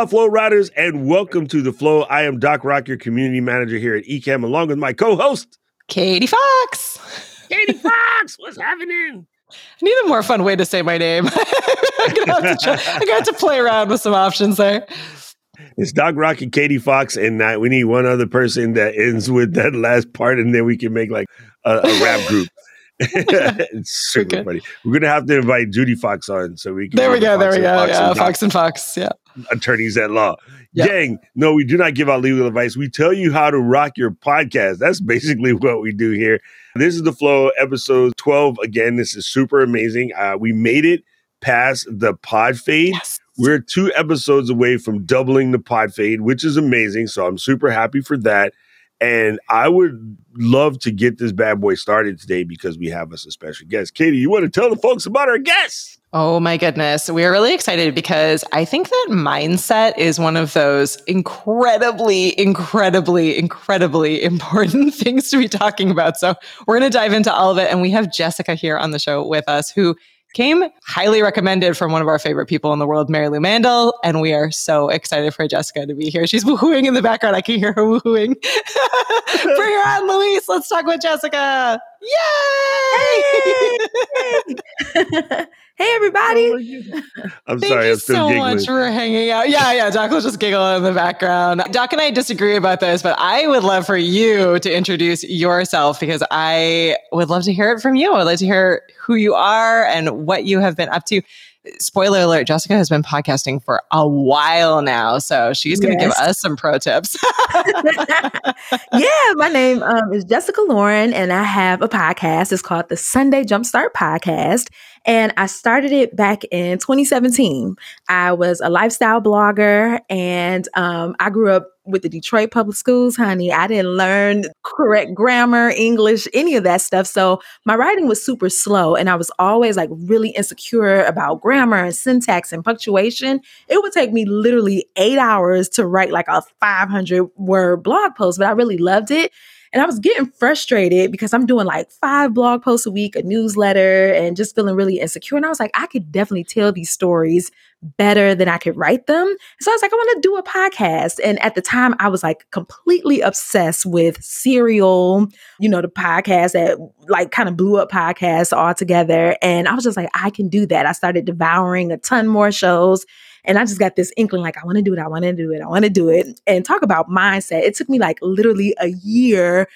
Aloha, Flow Riders, and welcome to the Flow. I am Doc Rock, your community manager here at Ecamm, along with my co-host, Katie Fox. Katie Fox. What's happening? I need a more fun way to say my name. I'm gonna have to try, I got to play around with some options there. It's Doc Rock and Katie Fox, and uh, we need one other person that ends with that last part, and then we can make like a, a rap group. it's super Okay. funny. We're gonna have to invite Judy Fox on so we can. There we do the go. There we go. Fox Yeah, and Fox and Fox. Yeah. attorneys at law. Yep. Gang, no, we do not give out legal advice. We tell you how to rock your podcast. That's basically what we do here. This is the flow, episode 12. Again, this is super amazing. Uh, we made it past the pod fade. Yes. We're two episodes away from doubling the pod fade, which is amazing. So I'm super happy for that. And I would love to get this bad boy started today because we have us a special guest. Katie, you want to tell the folks about our guest? Oh my goodness. We are really excited because I think that mindset is one of those incredibly, incredibly, incredibly important things to be talking about. So we're going to dive into all of it. And we have Jessica here on the show with us who came highly recommended from one of our favorite people in the world, Mary Lou Mandel. And we are so excited for Jessica to be here. She's woohooing in the background. I can hear her woohooing. Bring her on, Luis. Let's talk with Jessica. Yay! hey everybody I'm Thank sorry, you I'm still so giggling. much for hanging out. Yeah, yeah. Doc was just giggling in the background. Doc and I disagree about this, but I would love for you to introduce yourself because I would love to hear it from you. I'd like to hear who you are and what you have been up to. Spoiler alert, Jessica has been podcasting for a while now, so she's going to give us some pro tips. yeah my name um, is jessica lauren and i have a podcast it's called the sunday jumpstart podcast and i started it back in 2017 i was a lifestyle blogger and um, i grew up with the detroit public schools honey. I didn't learn correct grammar english any of that stuff. So my writing was super slow and i was always like really insecure about grammar and syntax and punctuation. It would take me literally eight hours to write like a 500 word blog post, but I really loved it. And I was getting frustrated because I'm doing like five blog posts a week, a newsletter, and just feeling really insecure. And I was like, I could definitely tell these stories better than I could write them. So I was like, I want to do a podcast. And at the time, I was like completely obsessed with Serial, you know, the podcast that like kind of blew up podcasts altogether. And I was just like, I can do that. I started devouring a ton more shows. And I just got this inkling like, I want to do it. I want to do it. I want to do it. And talk about mindset. It took me like literally a year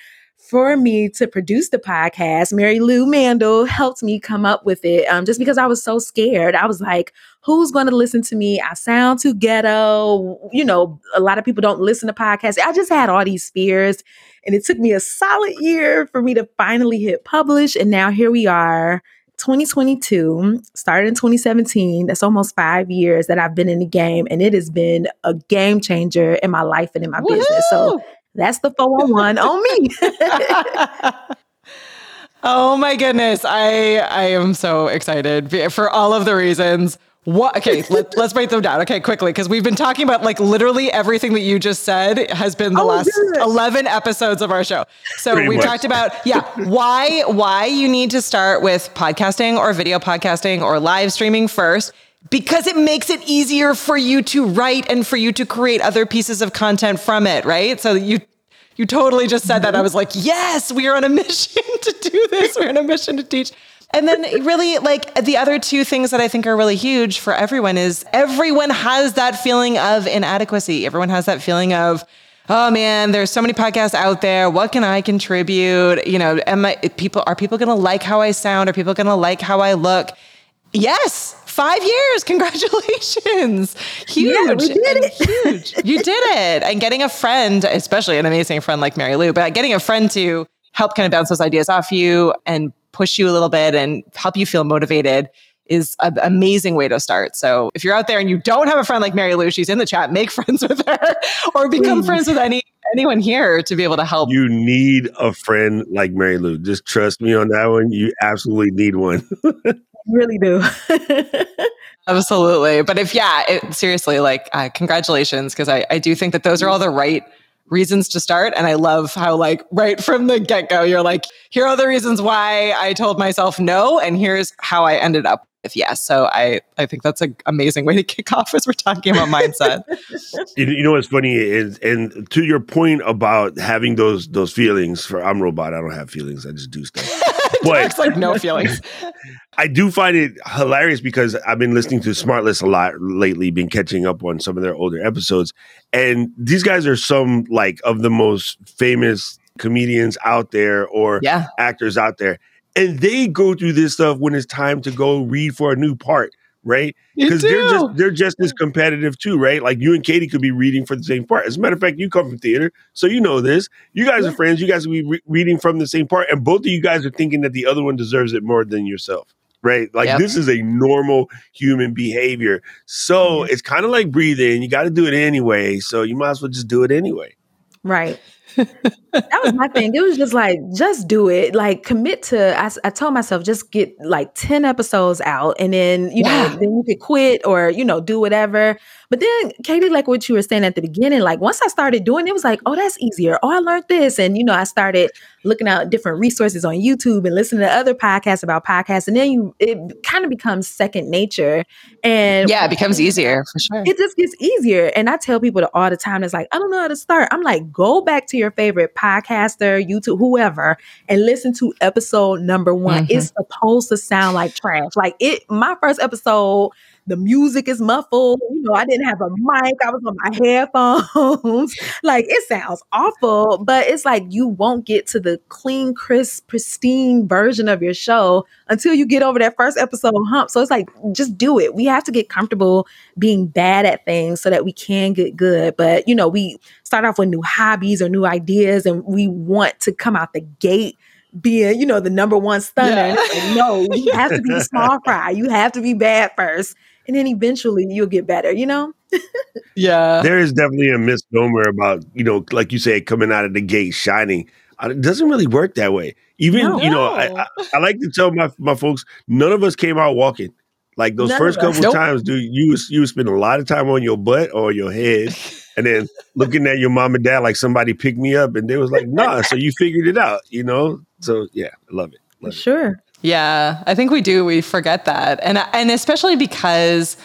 for me to produce the podcast. Mary Lou Mandel helped me come up with it um, just because I was so scared. I was like, who's going to listen to me? I sound too ghetto. You know, a lot of people don't listen to podcasts. I just had all these fears. And it took me a solid year for me to finally hit publish. And now here we are. 2022 started in 2017 that's almost five years that i've been in the game and it has been a game changer in my life and in my business so Woohoo! That's the 401 on me oh my goodness. I I am so excited for all of the reasons. What okay, let, let's break them down. Okay, quickly, because we've been talking about like literally everything that you just said has been the Oh, last good. 11 episodes of our show. So Pretty we much. talked about, yeah, why why you need to start with podcasting or video podcasting or live streaming first. Because it makes it easier for you to write and for you to create other pieces of content from it, right? So you you totally just said that. I was like, yes, we are on a mission to do this. We're on a mission to teach. And then really like the other two things that I think are really huge for everyone is everyone has that feeling of inadequacy. Everyone has that feeling of, oh man, there's so many podcasts out there. What can I contribute? You know, am I people are people going to like how I sound? Are people going to like how I look? Yes, five years. Congratulations. Huge. Yeah, we did it. huge. You did it. And getting a friend, especially an amazing friend like Mary Lou, but getting a friend to help kind of bounce those ideas off you and push you a little bit and help you feel motivated is an amazing way to start. So if you're out there and you don't have a friend like Mary Lou, she's in the chat, make friends with her or become Please. friends with any anyone here to be able to help. You need a friend like Mary Lou. Just trust me on that one. You absolutely need one. really do Absolutely. But if, yeah, it, seriously, like, uh, congratulations, because I, I do think that those are all the right reasons to start. And I love how, like, right from the get go, you're like, here are the reasons why I told myself no, and here's how I ended up with yes. So I, I think that's an amazing way to kick off as we're talking about mindset. you, you know what's funny is, and to your point about having those those feelings for I'm robot, I don't have feelings, I just do stuff. but like no feelings. I do find it hilarious because I've been listening to Smartless a lot lately, been catching up on some of their older episodes. And these guys are some like of the most famous comedians out there or yeah. actors out there. And they go through this stuff when it's time to go read for a new part right? Because they're just they're just as competitive too, right? Like you and Katie could be reading for the same part. As a matter of fact, you come from theater, so you know this. You guys yeah. are friends. You guys will be re- reading from the same part, and both of you guys are thinking that the other one deserves it more than yourself right? Like yep. this is a normal human behavior. So mm-hmm. it's kind of like breathing. You got to do it anyway. So you might as well just do it anyway. Right that was my thing. It was just like, just do it. Like, commit to. I, I told myself, just get like ten episodes out, and then you yeah. know, then you could quit or you know, do whatever. But then, Katie, like what you were saying at the beginning, like once I started doing it, it was like, oh, that's easier. Oh, I learned this, and you know, I started looking out different resources on YouTube and listening to other podcasts about podcasts, and then you it kind of becomes second nature. And yeah, it becomes easier for sure. It just gets easier. And I tell people all the time, it's like, I don't know how to start. I'm like, go back to your favorite podcaster, YouTube, whoever, and listen to episode number one. Mm-hmm. It's supposed to sound like trash. Like it, my first episode the music is muffled. You know, I didn't have a mic. I was on my headphones. like it sounds awful, but it's like you won't get to the clean, crisp, pristine version of your show until you get over that first episode hump. So it's like just do it. We have to get comfortable being bad at things so that we can get good. But you know, we start off with new hobbies or new ideas and we want to come out the gate being, you know, the number one stunner. Yeah. no, you have to be a small fry. You have to be bad first and then eventually you'll get better, you know? yeah. There is definitely a misnomer about, you know, like you say, coming out of the gate shining. It doesn't really work that way. Even, no. you know, I, I, I, like to tell my, my folks, none of us came out walking. Like those none first couple nope. times, dude, you you spend a lot of time on your butt or your head, and then looking at your mom and dad like somebody picked me up, and they was like, "Nah." So you figured it out, you know. So yeah, I love it. Love sure. It. Yeah, I think we do. We forget that. And and especially because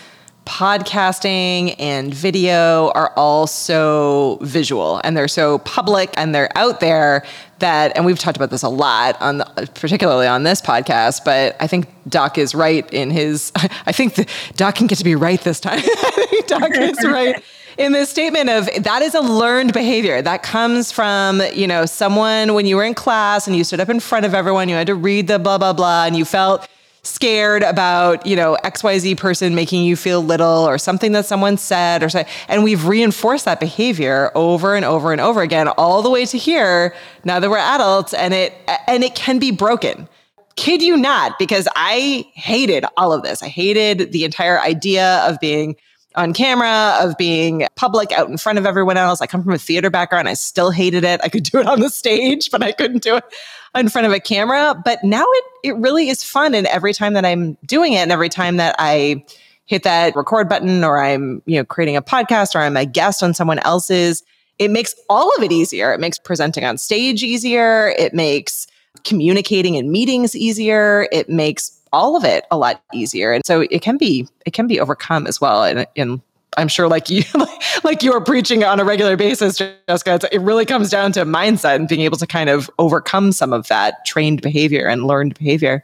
podcasting and video are all so visual and they're so public and they're out there that and we've talked about this a lot on the, particularly on this podcast but i think doc is right in his i think the, doc can get to be right this time i think doc is right in this statement of that is a learned behavior. That comes from you know someone when you were in class and you stood up in front of everyone you had to read the blah blah blah and you felt scared about you know xyz person making you feel little or something that someone said or say and we've reinforced that behavior over and over and over again all the way to here now that we're adults and it and it can be broken. Kid you not because i hated all of this. I hated the entire idea of being on camera, of being public out in front of everyone else. I come from a theater background. I still hated it. I could do it on the stage, but I couldn't do it in front of a camera. But now it it really is fun. And every time that I'm doing it and every time that I hit that record button or I'm, you know, creating a podcast or I'm a guest on someone else's, it makes all of it easier. It makes presenting on stage easier. It makes communicating in meetings easier. It makes all of it a lot easier. And so it can be it can be overcome as well. And, and I'm sure like you like you are preaching on a regular basis, Jessica, it really comes down to mindset and being able to kind of overcome some of that trained behavior and learned behavior.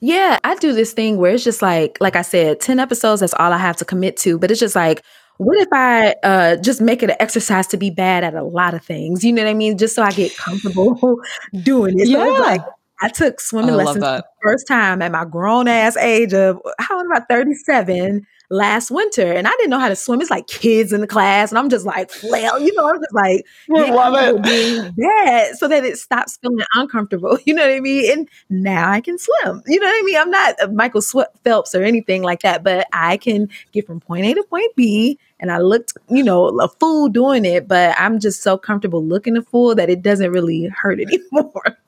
Yeah, I do this thing where it's just like, like I said, 10 episodes, that's all I have to commit to. But it's just like, what if I uh, just make it an exercise to be bad at a lot of things? You know what I mean? Just so I get comfortable doing it. Yeah. So like, I took swimming I lessons the first time at my grown ass age of how old about 37 last winter. And I didn't know how to swim. It's like kids in the class. And I'm just like flail, you know, I'm just like I it. being bad so that it stops feeling uncomfortable. You know what I mean? And now I can swim. You know what I mean? I'm not Michael Phelps or anything like that, but I can get from point A to point B. And I looked, you know, a fool doing it, but I'm just so comfortable looking a fool that it doesn't really hurt anymore.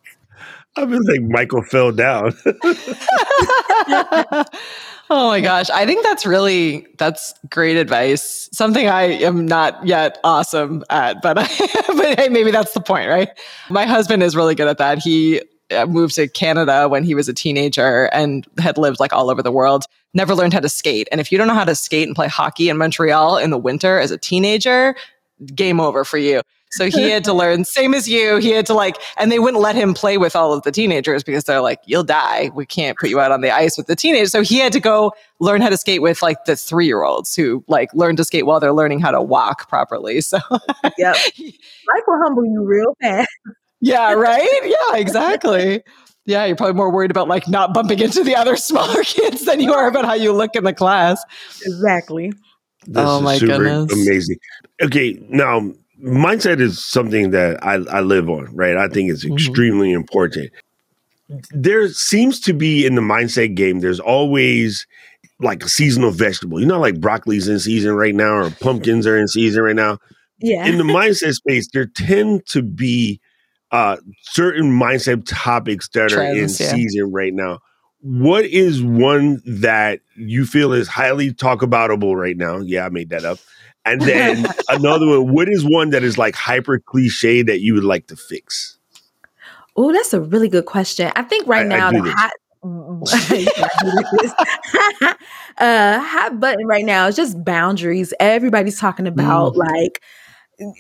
I mean, like Michael fell down. oh my gosh. I think that's really that's great advice. Something I am not yet awesome at, but I, but hey, maybe that's the point, right? My husband is really good at that. He uh, moved to Canada when he was a teenager and had lived like all over the world. Never learned how to skate. And if you don't know how to skate and play hockey in Montreal in the winter as a teenager, game over for you. So he had to learn, same as you, he had to like, and they wouldn't let him play with all of the teenagers because they're like, you'll die. We can't put you out on the ice with the teenagers. So he had to go learn how to skate with like the three year olds who like learn to skate while they're learning how to walk properly. So, yeah, Life will humble you real fast. yeah, right? Yeah, exactly. Yeah, you're probably more worried about like not bumping into the other smaller kids than you are about how you look in the class. Exactly. This oh my goodness. Amazing. Okay, now mindset is something that I, I live on, right? I think it's mm-hmm. extremely mm-hmm. important. There seems to be in the mindset game, there's always like a seasonal vegetable. You know, like broccoli's in season right now, or pumpkins are in season right now. Yeah. In the mindset space, there tend to be uh certain mindset topics that Trends, are in yeah. season right now. What is one that you feel is highly talk aboutable right now? Yeah, I made that up and then another one, what is one that is like hyper cliche that you would like to fix? Oh, that's a really good question. I think right I, now I the hot uh hot button right now is just boundaries. Everybody's talking about mm. like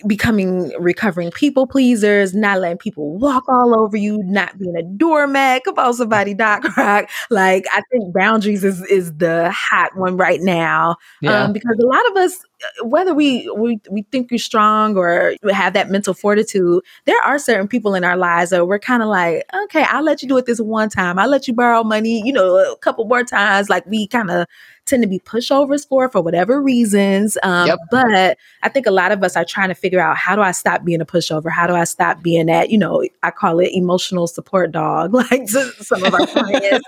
becoming recovering people pleasers, not letting people walk all over you, not being a doormat. Come on, somebody, Doc Rock. Like I think boundaries is is the hot one right now. Yeah. Um, because a lot of us, whether we we we think you're strong or have that mental fortitude, there are certain people in our lives that we're kind of like, okay, I'll let you do it this one time. I'll let you borrow money, you know, a couple more times. Like we kind of tend to be pushovers for for whatever reasons. Um, yep. But I think a lot of us are trying to figure out how do I stop being a pushover? How do I stop being that, you know, I call it emotional support dog, like some of our clients.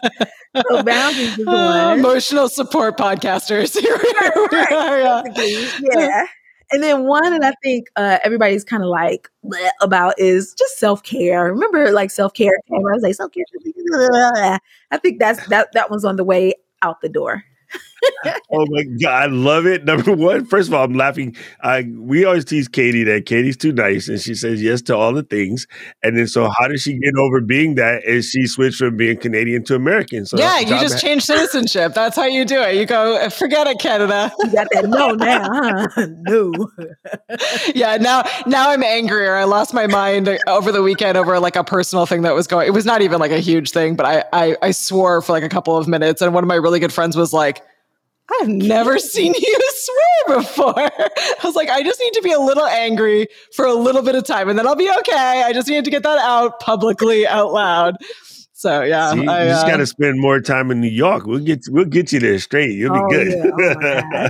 so boundaries is uh, emotional support podcasters. right, yeah. And then one that I think uh, everybody's kind of like about is just self care. Remember, like self care. I was like self care. I think that's that that one's on the way out the door oh my god, I love it. Number one, first of all, I'm laughing. I we always tease Katie that Katie's too nice, and she says yes to all the things. And then, so how does she get over being that? Is she switched from being Canadian to American? So yeah, you just ha- change citizenship. That's how you do it. You go, forget it, Canada. You got that no now, huh? No. yeah, now now I'm angrier. I lost my mind over the weekend over like a personal thing that was going. It was not even like a huge thing, but I I, I swore for like a couple of minutes, and one of my really good friends was like I've never seen you swear before. I was like, I just need to be a little angry for a little bit of time and then I'll be okay. I just need to get that out publicly out loud. So yeah, See, I, you just uh, got to spend more time in New York. We'll get we'll get you there straight. You'll oh, be good. Yeah.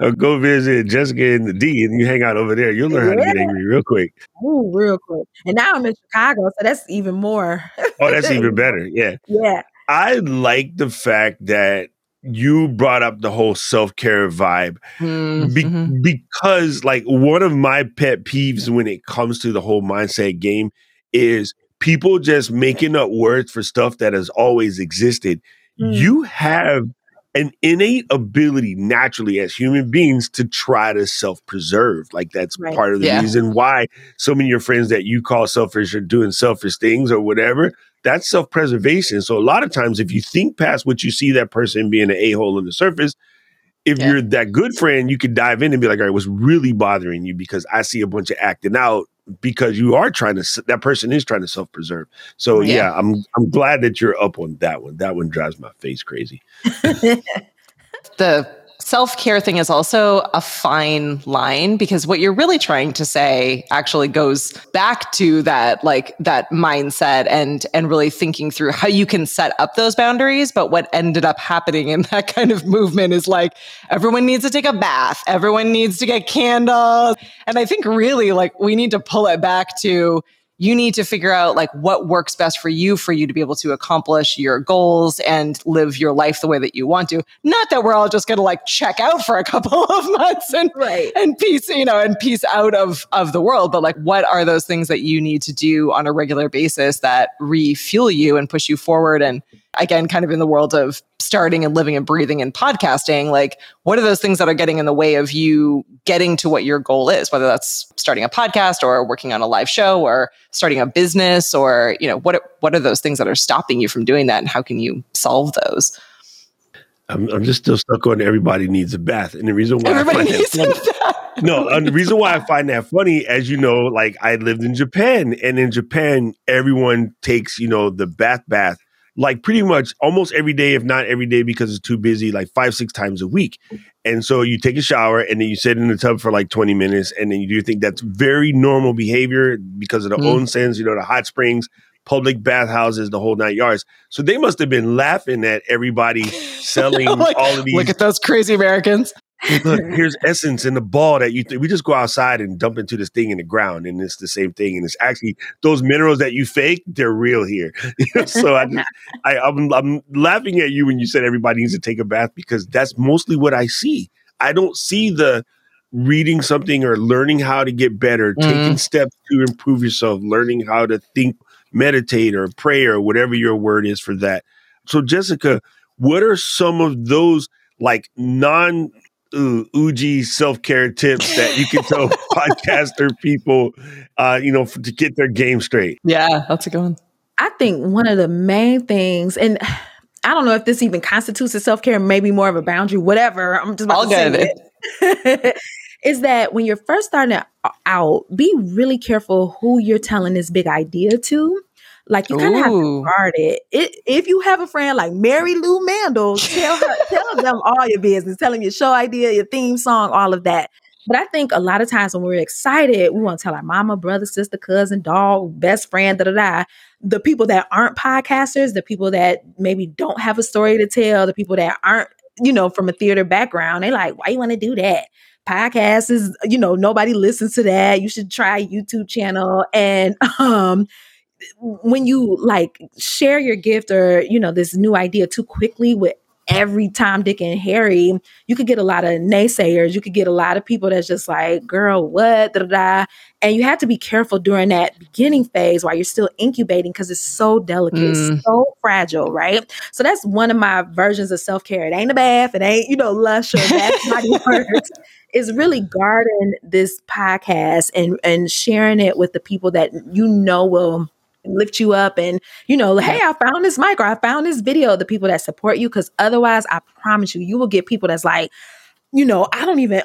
Oh go visit Jessica and the D, and you hang out over there. You'll learn yeah. how to get angry real quick. Ooh, real quick. And now I'm in Chicago, so that's even more. oh, that's even better. Yeah. Yeah. I like the fact that you brought up the whole self-care vibe mm-hmm. Because like one of my pet peeves when it comes to the whole mindset game is people just making up words for stuff that has always existed mm. you have an innate ability naturally as human beings to try to self-preserve like that's right. part of the yeah. reason why so many of your friends that you call selfish are doing selfish things or whatever that's self preservation. So a lot of times, if you think past what you see that person being an a hole on the surface, if yeah. you're that good friend, you could dive in and be like, all right, what's really bothering you? Because I see a bunch of acting out because you are trying to that person is trying to self preserve. So oh, yeah. yeah, I'm I'm glad that you're up on that one. That one drives my face crazy. the self care thing is also a fine line because what you're really trying to say actually goes back to that like that mindset and and really thinking through how you can set up those boundaries. But what ended up happening in that kind of movement is like everyone needs to take a bath. Everyone needs to get candles. And i think really like we need to pull it back to you need to figure out like what works best for you for you to be able to accomplish your goals and live your life the way that you want to. Not that we're all just going to like check out for a couple of months and Right. and peace, you know, and peace out of of the world, but like what are those things that you need to do on a regular basis that refuel you and push you forward and again kind of in the world of starting and living and breathing and podcasting like what are those things that are getting in the way of you getting to what your goal is? Whether that's starting a podcast or working on a live show or starting a business or you know what what are those things that are stopping you from doing that and how can you solve those? I'm, I'm just still stuck on everybody needs a bath, and the reason why I everybody needs no, and the reason why I find that funny, as you know, like I lived in Japan, and in Japan, everyone takes you know the bath bath like pretty much almost every day, if not every day, because it's too busy, like five six times a week. And so you take a shower and then you sit in the tub for like 20 minutes, and then you do think that's very normal behavior because of the Mm. onsens, you know, the hot springs, public bathhouses, the whole nine yards. So they must have been laughing at everybody selling Like, all of these look at those crazy americans look, here's essence in the ball that you th- we just go outside and dump into this thing in the ground, and it's the same thing. And it's actually those minerals that you fake, they're real here. So I, just, I I'm, I'm laughing at you when you said everybody needs to take a bath because that's mostly what I see. I don't see the reading something or learning how to get better, Mhm. taking steps to improve yourself, learning how to think, meditate, or pray, or whatever your word is for that. So, Jessica, what are some of those like non Uji self care tips that you can tell podcaster people, uh, you know, f to get their game straight? yeah that's a good one I think one of the main things, and I don't know if this even constitutes a self care, maybe more of a boundary, whatever. I'm just about All to say good. it. is that when you're first starting out, be really careful who you're telling this big idea to. Like you kind of have to guard it. it. If you have a friend like Mary Lou Mandel, tell her, tell them all your business, tell them your show idea, your theme song, all of that. But I think a lot of times when we're excited, we want to tell our mama, brother, sister, cousin, dog, best friend, da da da. The people that aren't podcasters, the people that maybe don't have a story to tell, the people that aren't, you know, from a theater background, they like, why you want to do that? Podcast is, you know, nobody listens to that. You should try YouTube channel. And um when you like share your gift or you know this new idea too quickly with every Tom, Dick, and Harry, you could get a lot of naysayers. You could get a lot of people that's just like, girl, what? Da, da, da. And you have to be careful during that beginning phase while you're still incubating because it's so delicate, Mm. so fragile, right? So that's one of my versions of self care. It ain't a bath, it ain't, you know, lush or that's body works. Is really guarding this podcast and and sharing it with the people that you know will lift you up and you know hey i found this mic or i found this video the people that support you because otherwise i promise you you will get people that's like you know i don't even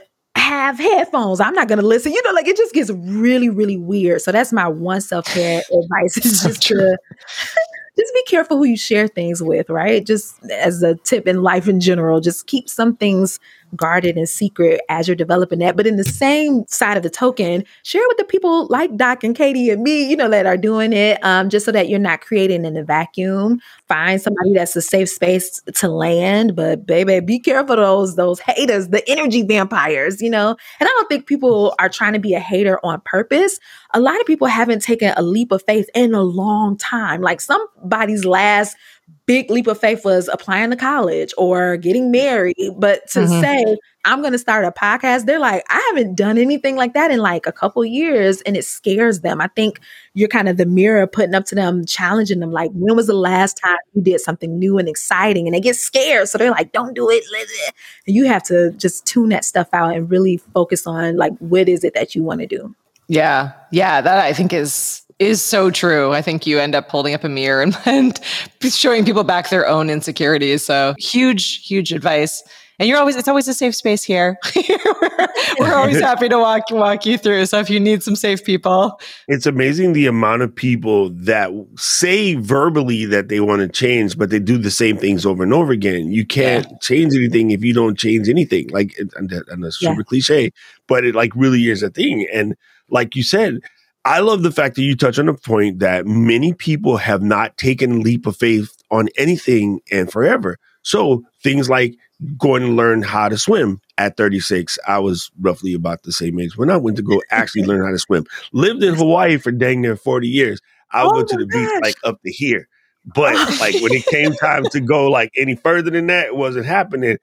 have headphones. I'm not gonna listen. You know like it just gets really really weird. So that's my one self-care advice is just to just be careful who you share things with right just as a tip in life in general just keep some things guarded and secret as you're developing that. But in the same side of the token, share with the people like Doc and Katie and me, you know, that are doing it, um, just so that you're not creating in a vacuum. Find somebody that's a safe space to land. But baby, be careful those those haters, the energy vampires, you know. And I don't think people are trying to be a hater on purpose. A lot of people haven't taken a leap of faith in a long time. Like somebody's last big leap of faith was applying to college or getting married. But to Mhm. say, I'm going to start a podcast, they're like, I haven't done anything like that in like a couple years. And it scares them. I think you're kind of the mirror putting up to them, challenging them, like, when was the last time you did something new and exciting? And they get scared. So they're like, don't do it. And you have to just tune that stuff out and really focus on like, what is it that you want to do? Yeah. Yeah. That I think is is so true. I think you end up holding up a mirror and, and showing people back their own insecurities. So huge, huge advice. And you're always it's always a safe space here. we're, we're always happy to walk walk you through. So if you need some safe people. It's amazing the amount of people that say verbally that they want to change, but they do the same things over and over again. You can't change anything if you don't change anything. Like, and, that- and that's Yeah. super cliche, but it like really is a thing. And like you said, I love the fact that you touch on a point that many people have not taken a leap of faith on anything and forever. So things like going to learn how to swim at 36, I was roughly about the same age when I went to go actually learn how to swim. Lived in Hawaii for dang near 40 years. I would Oh go to the beach like up to here. Oh but like when it came time to go like any further than that, it wasn't happening.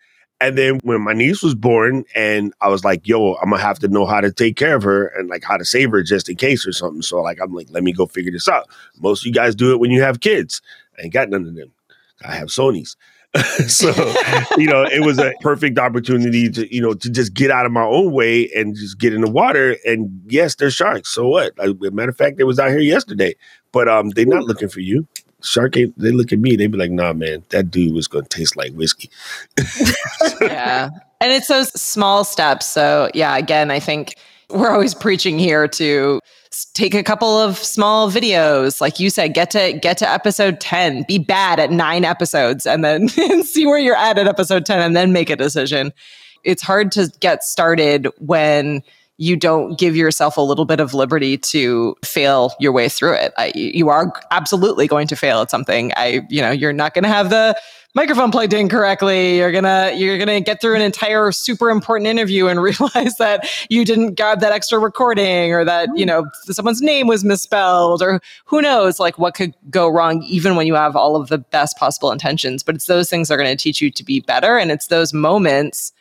And then when my niece was born, and I was like, yo, I'm gonna have to know how to take care of her and like how to save her just in case or something. So like I'm like, let me go figure this out. Most of you guys do it when you have kids. I ain't got none of them. I have Sony's. so you know, it was a perfect opportunity to, you know, to just get out of my own way and just get in the water. And yes, they're sharks. So what? A matter of fact, they was out here yesterday, but um, they're not looking for you. Shark ain't, they look at me, they be like, nah, man, that dude was gonna taste like whiskey. yeah. And it's those small steps. So, yeah, again, I think we're always preaching here to take a couple of small videos like you said get to get to episode 10 be bad at 9 episodes and then see where you're at at episode 10 and then make a decision it's hard to get started when you don't give yourself a little bit of liberty to fail your way through it. I, you are absolutely going to fail at something. I, you know, you're not going to have the microphone plugged in correctly. You're gonna you're gonna get through an entire super important interview and realize that you didn't grab that extra recording, or that you know someone's name was misspelled, or who knows, like what could go wrong, even when you have all of the best possible intentions. But it's those things that are going to teach you to be better, and it's those moments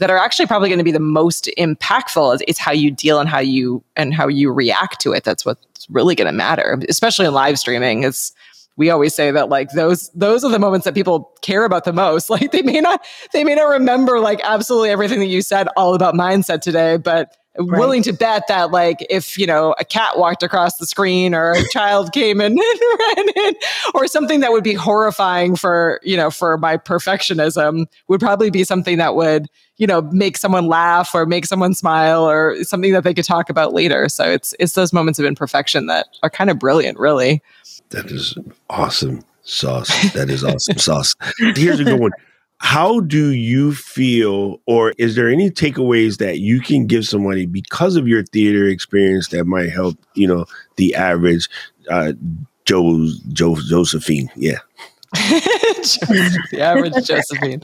that are actually probably going to be the most impactful it's how you deal and how you and how you react to it. That's what's really going to matter especially in live streaming. It's we always say that like those those are the moments that people care about the most. Like they may not they may not remember like absolutely everything that you said all about mindset today but Right. willing to bet that like if you know a cat walked across the screen or a child came in and ran in or something that would be horrifying for you know for my perfectionism would probably be something that would you know make someone laugh or make someone smile or something that they could talk about later so it's it's those moments of imperfection that are kind of brilliant really That is awesome sauce. That is awesome sauce. Here's a good one. How do you feel, or is there any takeaways that you can give somebody because of your theater experience that might help, you know, the average uh, Joe, Joe, Josephine? Yeah. the average josephine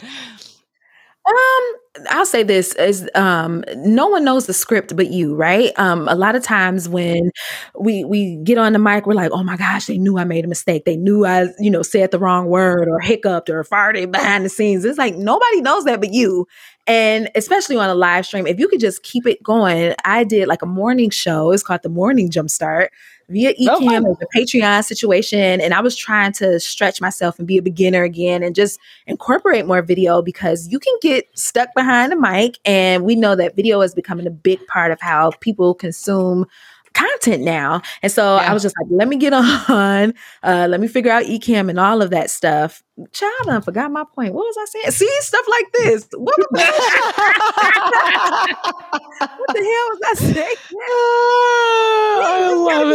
Um, I'll say this is um no one knows the script but you, right? Um a lot of times when we we get on the mic, we're like, oh my gosh, they knew I made a mistake. They knew I, you know, said the wrong word or hiccuped or farted behind the scenes. It's like nobody knows that but you. And especially on a live stream, if you could just keep it going. I did like a morning show. It's called the Morning Jumpstart via Oh. It was a Patreon situation. And I was trying to stretch myself and be a beginner again and just incorporate more video because you can get stuck behind the mic. And we know that video is becoming a big part of how people consume content now. And so Yeah. I was just like, let me get on, uh, let me figure out Ecamm and all of that stuff. Child, I forgot my point. What was I saying? See, stuff like this. What, was what the hell was I saying? I love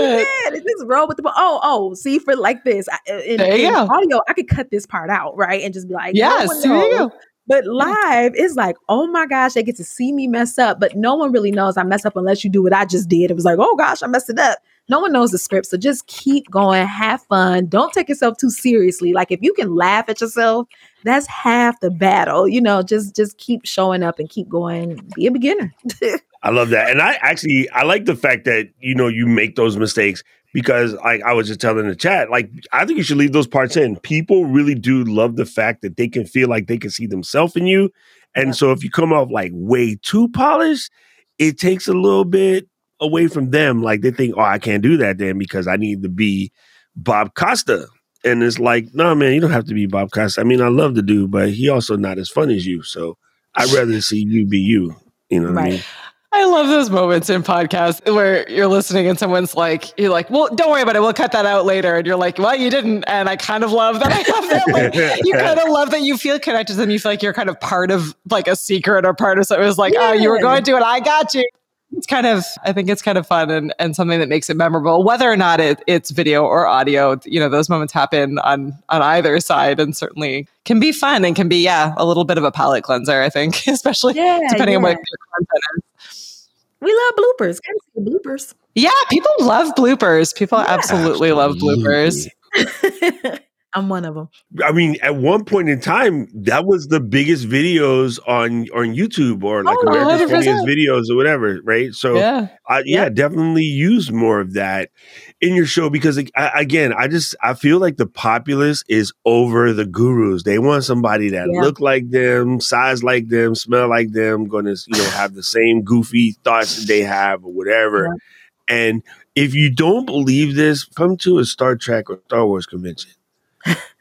it. Just roll with the oh oh. See for like this. I, in, There you in go. audio, I could cut this part out, right, and just be like, no Yes, one there you go. But live is like, oh my gosh, they get to see me mess up, but no one really knows I mess up unless you do what I just did. It was like, oh gosh, I messed it up. No one knows the script, so just keep going, have fun. Don't take yourself too seriously. Like if you can laugh at yourself, that's half the battle. You know, just just keep showing up and keep going. Be a beginner. I love that. And I actually I like the fact that you know you make those mistakes because like I was just telling the chat, like I think you should leave those parts in. People really do love the fact that they can feel like they can see themselves in you. And Yeah. so if you come off like way too polished, it takes a little bit away from them. Like they think, oh, I can't do that then because I need to be Bob Costa. And it's like, no, man, you don't have to be Bob Costa. I mean, I love the dude, but he also not as fun as you. So I'd rather see you be you. You know what I mean? I love those moments in podcasts where you're listening and someone's like, you're like, well, don't worry about it. We'll cut that out later. And you're like, well, you didn't. And I kind of love that. I have that. Like, you kind of love that you feel connected to them. You feel like you're kind of part of like a secret or part of something. It was like, oh, you were going to it. I got you. It's kind of, I think it's kind of fun and, and something that makes it memorable, whether or not it, it's video or audio. You know, those moments happen on on either side, and certainly can be fun and can be, yeah, a little bit of a palate cleanser. I think, especially Yeah, depending on what your content is. We love bloopers. Gotta see the bloopers. Yeah, people love bloopers. People Yeah. absolutely love bloopers. I'm one of them. I mean, at one point in time, that was the biggest videos on on YouTube or like Oh, America's 100%. Funniest Videos or whatever, right? So, Yeah. I, yeah, definitely use more of that in your show because like, I, again, I just I feel like the populace is over the gurus. They want somebody that Yeah. look like them, size like them, smell like them, going to you know have the same goofy thoughts that they have or whatever. And if you don't believe this, come to a Star Trek or Star Wars convention.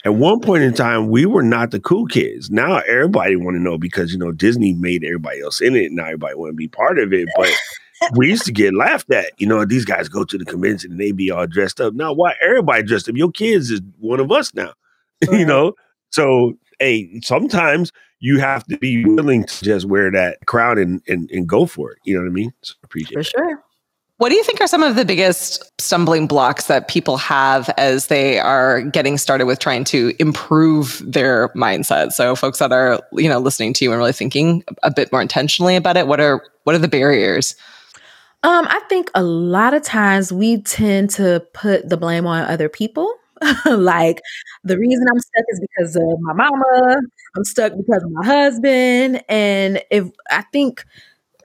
At one point in time, we were not the cool kids. Now everybody want to know because you know Disney made everybody else in it. Now everybody want to be part of it. But we used to get laughed at. You know, these guys go to the convention and they be all dressed up. Now why everybody dressed up? Your kids is one of us now. you know, so hey, sometimes you have to be willing to just wear that crown and and, and go for it. You know what I mean? So appreciate For it. sure. What do you think are some of the biggest stumbling blocks that people have as they are getting started with trying to improve their mindset? So folks that are, you know, listening to you and really thinking a bit more intentionally about it, what are what are the barriers? Um, I think a lot of times we tend to put the blame on other people. like the reason I'm stuck is because of my mama. I'm stuck because of my husband. And if I think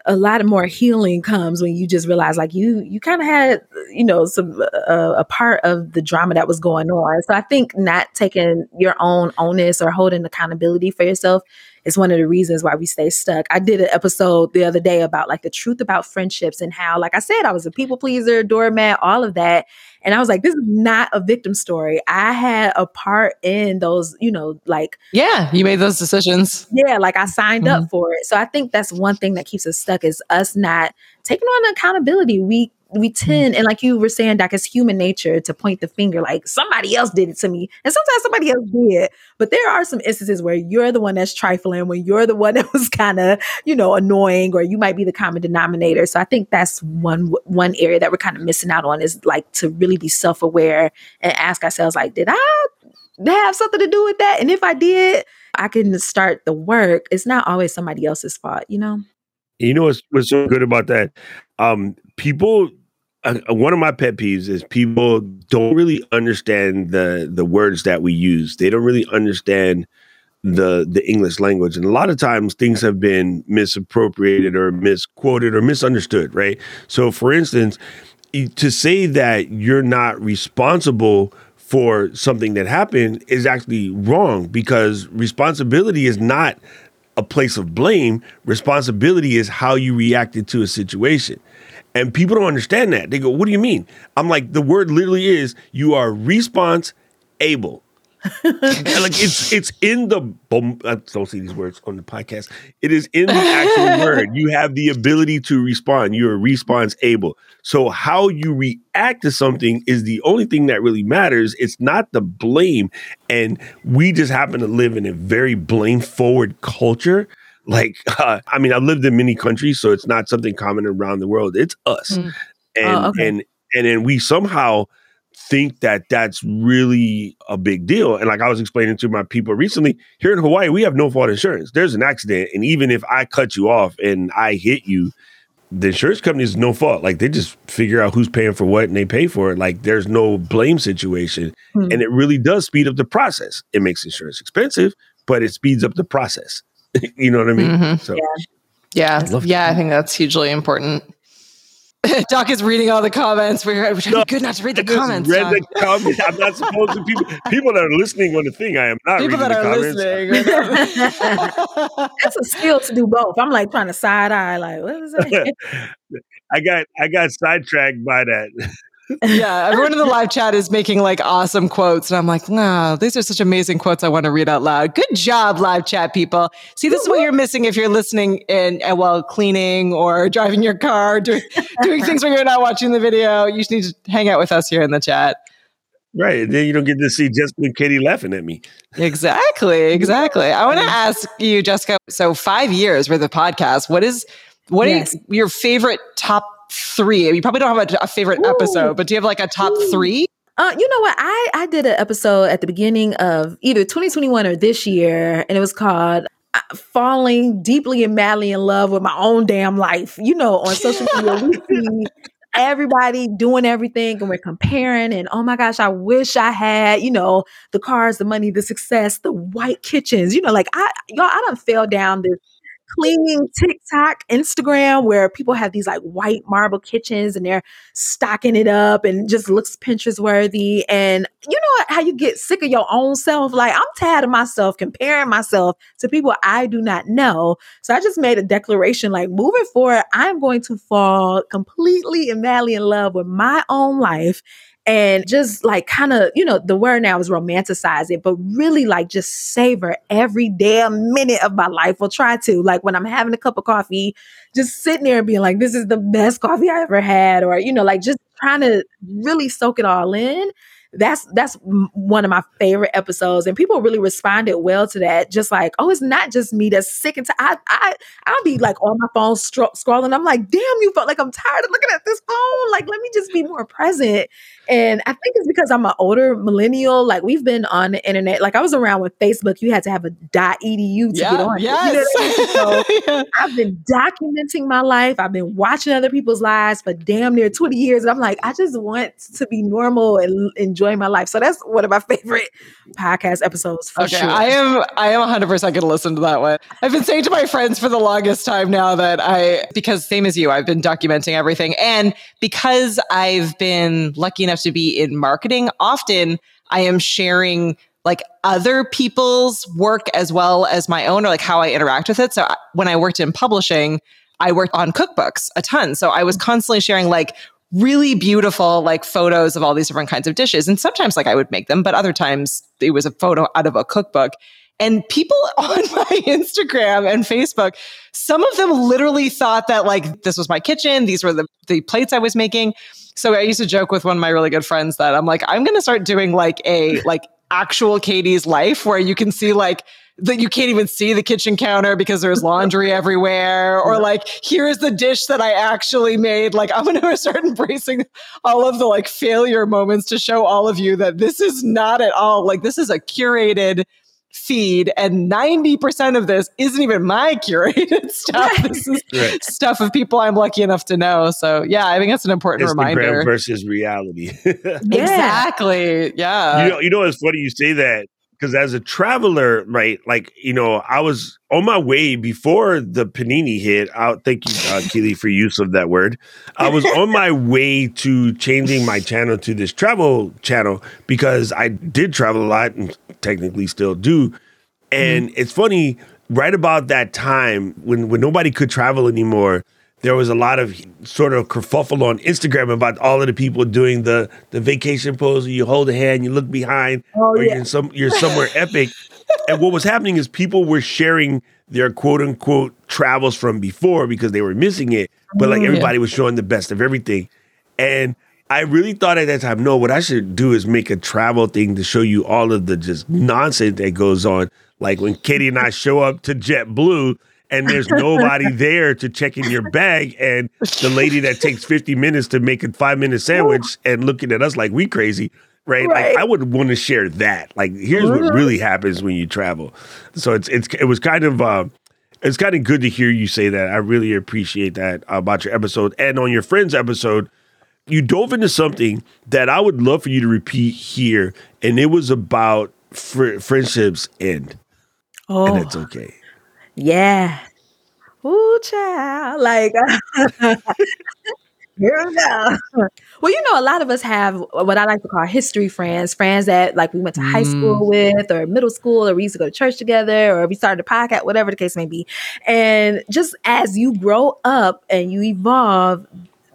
a lot of more healing comes when you just realize like you you kind of had you know some uh, a part of the drama that was going on. So i think not taking your own onus or holding accountability for yourself is one of the reasons why we stay stuck. I did an episode the other day about like the truth about friendships and how like i said i was a people pleaser doormat all of that and i was like this is not a victim story i had a part in those you know like Yeah, you made those decisions. yeah, like I signed up mm-hmm. for it. So I think that's one thing that keeps us stuck is us not taking on accountability. We we tend, and like you were saying, Doc, it's human nature to point the finger like somebody else did it to me. And sometimes somebody else did. But there are some instances where you're the one that's trifling, when you're the one that was kind of, you know, annoying, or you might be the common denominator. So I think that's one one area that we're kind of missing out on is like to really be self-aware and ask ourselves, like, did I have something to do with that? And if I did, I can start the work. It's not always somebody else's fault, you know? You know what's, what's so good about that? Um, people, uh, one of my pet peeves is people don't really understand the the words that we use. They don't really understand the the English language, and a lot of times things have been misappropriated or misquoted or misunderstood. Right. So, for instance, to say that you're not responsible for something that happened is actually wrong because responsibility is not a place of blame. Responsibility is how you reacted to a situation. And people don't understand that. They go, What do you mean? I'm like, the word literally is you are response able. Like it's it's in the I don't see these words on the podcast. It is in the actual word. You have the ability to respond. You're response able. So how you react to something is the only thing that really matters. It's not the blame. And we just happen to live in a very blame forward culture. Like, uh, I mean, I've lived in many countries, so it's not something common around the world. It's us, Mm. and Oh, okay. and and then we somehow think that that's really a big deal. And like I was explaining to my people recently, here in Hawaii, we have no fault insurance. There's an accident, and even if I cut you off and I hit you, the insurance company is no fault. Like they just figure out who's paying for what and they pay for it. Like there's no blame situation. Hmm. And it really does speed up the process. It makes insurance expensive, but it speeds up the process. you know what I mean? Mhm. So Yeah, love yeah, I think that's hugely important. Doc is reading all the comments. We're, we're trying No, to good not to read I the just comments. read Doc. the comments. I'm not supposed to. People, people that are listening on the thing, I am not People reading that the are comments. listening. That's a skill to do both. I'm like trying to side eye, like, what is that? I got I got sidetracked by that. Yeah, everyone in the live chat is making like awesome quotes. And I'm like, no, these are such amazing quotes I want to read out loud. Good job, live chat people. See, this is what you're missing if you're listening in uh, while cleaning or driving your car, doing, doing things where you're not watching the video. You just need to hang out with us here in the chat. Right. Then you don't get to see Jessica and Katie laughing at me. Exactly, exactly. I want to ask you, Jessica. So five years with the podcast. What is what Yes. is your favorite top three? You probably don't have a, a favorite Ooh. episode, but do you have like a top Ooh. three? Uh, you know what? I I did an episode at the beginning of either 2021 or this year, and it was called uh, "Falling Deeply and Madly in Love with My Own Damn Life." You know, on social media, we see everybody doing everything and we're comparing and oh my gosh, I wish I had, you know, the cars, the money, the success, the white kitchens. You know, like I y'all, I don't fell down this cleaning TikTok, Instagram, where people have these like white marble kitchens and they're stocking it up and just looks Pinterest worthy. And you know how you get sick of your own self? Like, I'm tired of myself comparing myself to people I do not know. So I just made a declaration like, moving forward, I'm going to fall completely and madly in love with my own life and just like kind of, you know, the word now is romanticize it, but really like just savor every damn minute of my life. Or try to. Like when I'm having a cup of coffee, just sitting there and being like, this is the best coffee I ever had, or, you know, like just trying to really soak it all in that's that's one of my favorite episodes and people really responded well to that. Just like oh it's not just me that's sick and tired I, I i'll be like on my phone scrolling. I'm like damn you felt like i'm tired of looking at this phone. Like let me just be more present. And i think it's because i'm an older millennial. Like we've been on the internet. Like i was around with facebook. You had to have a. dot edu to yeah, get on yes. You know I mean? so yeah. i've been documenting my life. I've been watching other people's lives for damn near 20 years and i'm like i just want to be normal and enjoy enjoy my life. So that's one of my favorite podcast episodes for okay, sure. I am I am 100% going to listen to that one. I've been saying to my friends for the longest time now that I because same as you, I've been documenting everything and because I've been lucky enough to be in marketing, often I am sharing like other people's work as well as my own or like how I interact with it. So uh, when I worked in publishing, I worked on cookbooks a ton. So I was mm-hmm. constantly sharing like really beautiful like photos of all these different kinds of dishes. And sometimes like I would make them, but other times it was a photo out of a cookbook. And people on my Instagram and Facebook, some of them literally thought that like this was my kitchen, these were the, the plates I was making. So I used to joke with one of my really good friends that I'm like, I'm gonna start doing like a like actual Katie's life where you can see like that you can't even see the kitchen counter because there's laundry everywhere or like here's the dish that i actually made. Like i'm going to start embracing all of the like failure moments to show all of you that this is not at all like this is a curated feed and 90% of this isn't even my curated stuff. This is right. stuff of people i'm lucky enough to know. So yeah i think that's an important Instagram reminder. versus reality. Exactly. Yeah. You know you know it's funny? You say that because as a traveler, right, like you know, I was on my way before the panini hit. I thank you, uh, Keely, for use of that word. I was on my way to changing my channel to this travel channel because I did travel a lot and technically still do. And mm-hmm. it's funny, right about that time when when nobody could travel anymore there was a lot of sort of kerfuffle on Instagram about all of the people doing the the vacation pose. You hold a hand, you look behind, oh, or yeah. you're some you're somewhere epic. And what was happening is people were sharing their quote unquote travels from before because they were missing it, but like mm, everybody yeah. was showing the best of everything. And I really thought at that time, no, what I should do is make a travel thing to show you all of the just nonsense that goes on. Like when Katie and I show up to JetBlue and there's nobody there to check in your bag and the lady that takes 50 minutes to make a five minute sandwich and looking at us like we crazy right, right. like i would want to share that. Like here's what really happens when you travel. So it's it's it was kind of uh it's kind of good to hear you say that. I really appreciate that about your episode and on your friend's episode. You dove into something that i would love for you to repeat here and it was about fr- friendships end. Oh. and it's okay yeah. Ooh, child. Like, here we go. Well, you know, a lot of us have what I like to call history friends, friends that like we went to high school mm. with or middle school, or we used to go to church together, or we started a podcast, whatever the case may be. And just as you grow up and you evolve,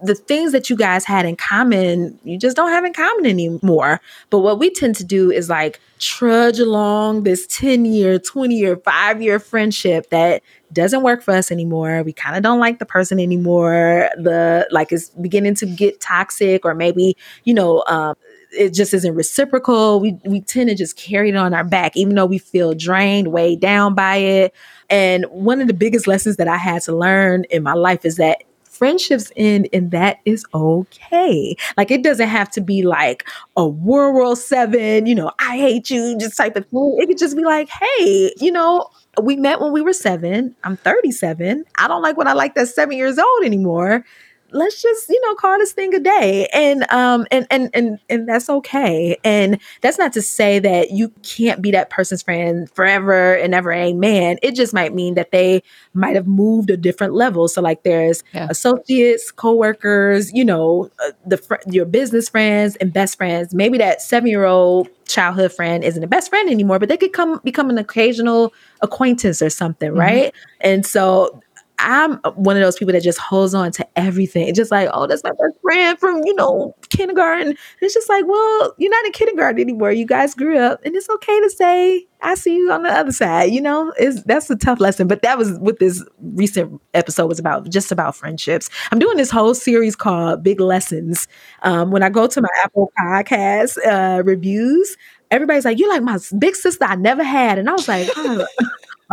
the things that you guys had in common, you just don't have in common anymore. But what we tend to do is like trudge along this 10 year, 20 year, five year friendship that doesn't work for us anymore. We kind of don't like the person anymore. The like it's beginning to get toxic, or maybe, you know, um, it just isn't reciprocal. We we tend to just carry it on our back, even though we feel drained, weighed down by it. And one of the biggest lessons that I had to learn in my life is that friendships end and that is okay. Like it doesn't have to be like a World War Seven, you know, I hate you, just type of thing. It could just be like, hey, you know, we met when we were seven. I'm 37. I don't like when I like that seven years old anymore. Let's just you know call this thing a day. And um and and and and that's okay. And that's not to say that you can't be that person's friend forever and ever. Amen. It just might mean that they might have moved a different level. So like there's yeah. associates co-workers you know uh, the fr- your business friends and best friends. Maybe that seven year old childhood friend isn't a best friend anymore but they could come become an occasional acquaintance or something mm-hmm. right? And so I'm one of those people that just holds on to everything. It's just like, oh, that's my best friend from, you know, kindergarten. And it's just like, well, you're not in kindergarten anymore. You guys grew up. And it's okay to say, I see you on the other side. You know, is that's a tough lesson. But that was what this recent episode was about, just about friendships. I'm doing this whole series called Big Lessons. Um, when I go to my Apple podcast uh, reviews, everybody's like, You're like my big sister I never had. And I was like, oh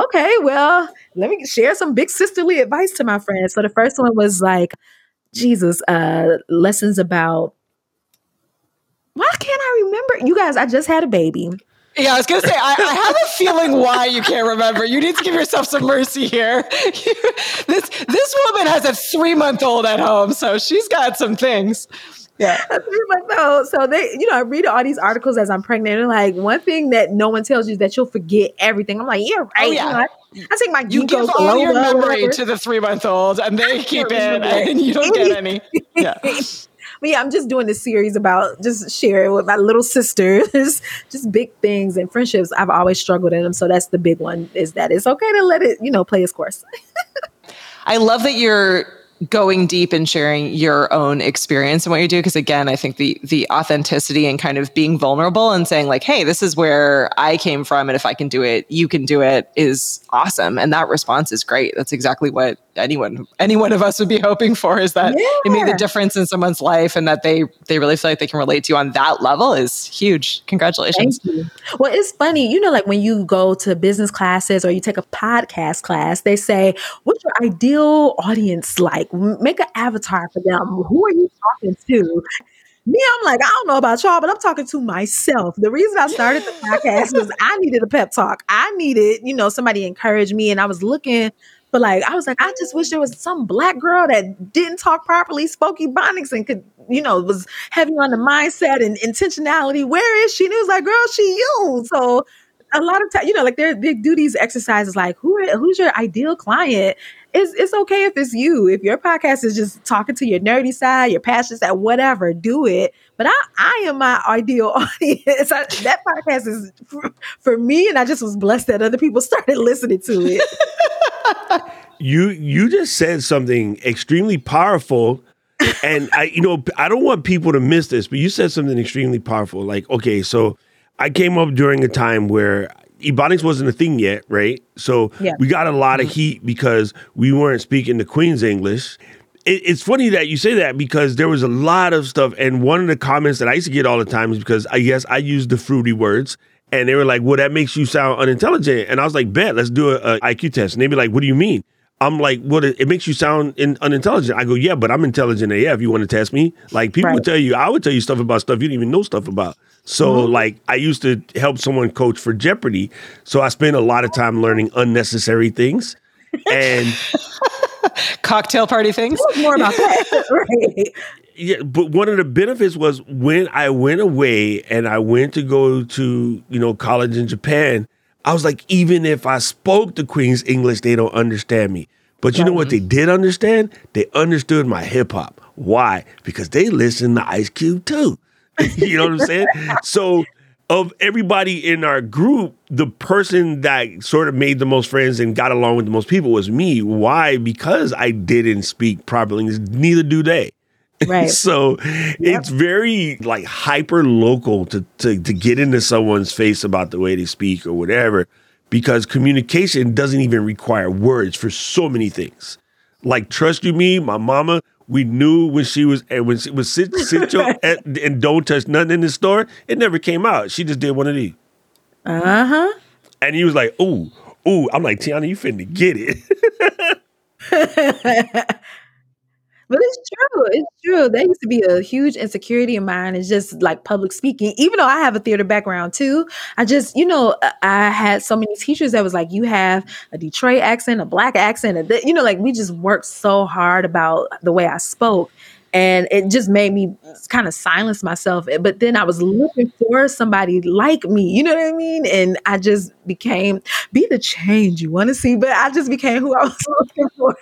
okay, well, let me share some big sisterly advice to my friends. So the first one was like, Jesus, uh, lessons about why can't I remember? You guys, I just had a baby. Yeah, I was gonna say I, I, have a feeling why you can't remember. You need to give yourself some mercy here. this this woman has a three month old at home, so she's got some things. Yeah. no. So they, you know, I read all these articles as I'm pregnant. And like one thing that no one tells you is that you'll forget everything. I'm like, yeah, right. Oh, yeah. You know, I, I take my you give all your memory to the three month old, and they keep it, and you don't get any. Yeah. But yeah, I'm just doing this series about just sharing with my little sisters, just big things and friendships. I've always struggled in them. So that's the big one is that it's okay to let it, you know, play its course. I love that you're going deep and sharing your own experience and what you do. Because again i think the the authenticity and kind of being vulnerable and saying like hey this is where i came from and if i can do it you can do it is awesome. And that response is great. That's exactly what anyone any one of us would be hoping for is that yeah. it made the difference in someone's life and that they they really feel like they can relate to you on that level is huge congratulations well it's funny you know like when you go to business classes or you take a podcast class they say what's your ideal audience like make an avatar for them who are you talking to me, I'm like, I don't know about y'all, but I'm talking to myself. The reason I started the podcast was I needed a pep talk. I needed, you know, somebody encourage me. And I was looking but like, I was like, I just wish there was some black girl that didn't talk properly, spoke Ebonics, and could, you know, was heavy on the mindset and intentionality. Where is she? And it was like, girl, she you. So a lot of times, you know, like they do these exercises like who who's your ideal client? It's it's okay if it's you. If your podcast is just talking to your nerdy side, your passion side, whatever, do it. But I I am my ideal audience. I, that podcast is for, for me, and I just was blessed that other people started listening to it. you you just said something extremely powerful and I you know I don't want people to miss this but you said something extremely powerful like okay so I came up during a time where Ebonics wasn't a thing yet right so yeah. we got a lot of mm-hmm. heat because we weren't speaking the Queen's English it, it's funny that you say that because there was a lot of stuff and one of the comments that I used to get all the time is because I guess I used the fruity words and they were like, well, that makes you sound unintelligent. And I was like, bet, let's do a, a IQ test. And they'd be like, what do you mean? I'm like, what? Well, it, makes you sound in, unintelligent. I go, yeah, but I'm intelligent AF. You want to test me? Like people right. would tell you, I would tell you stuff about stuff you didn't even know stuff about. So mm-hmm. like, I used to help someone coach for Jeopardy. So I spent a lot of time learning unnecessary things, and cocktail party things. More about that, right? Yeah, but one of the benefits was when I went away and I went to go to you know college in Japan I was like, even if I spoke the Queen's English, they don't understand me. But you know what they did understand? They understood my hip hop. Why? Because they listen to Ice Cube too. you know what I'm saying? so of everybody in our group, the person that sort of made the most friends and got along with the most people was me. Why? Because I didn't speak properly. Neither do they. Right. so yep. it's very like hyper local to, to to get into someone's face about the way they speak or whatever, because communication doesn't even require words for so many things. Like trust you me, my mama, we knew when she was and when she was sit, sit your, at, and don't touch nothing in the store, it never came out. She just did one of these. Uh huh. And he was like, "Ooh, ooh." I'm like, Tiana, you finna get it. But it's true. It's true. That used to be a huge insecurity of mine is just like public speaking. Even though I have a theater background too, I just, you know, I had so many teachers that was like, you have a Detroit accent, a black accent, and you know, like we just worked so hard about the way I spoke. And it just made me kind of silence myself. Eh, but then I was looking for somebody like me, you know what I mean? And I just became, be the change you want to see, but I just became who I was looking for.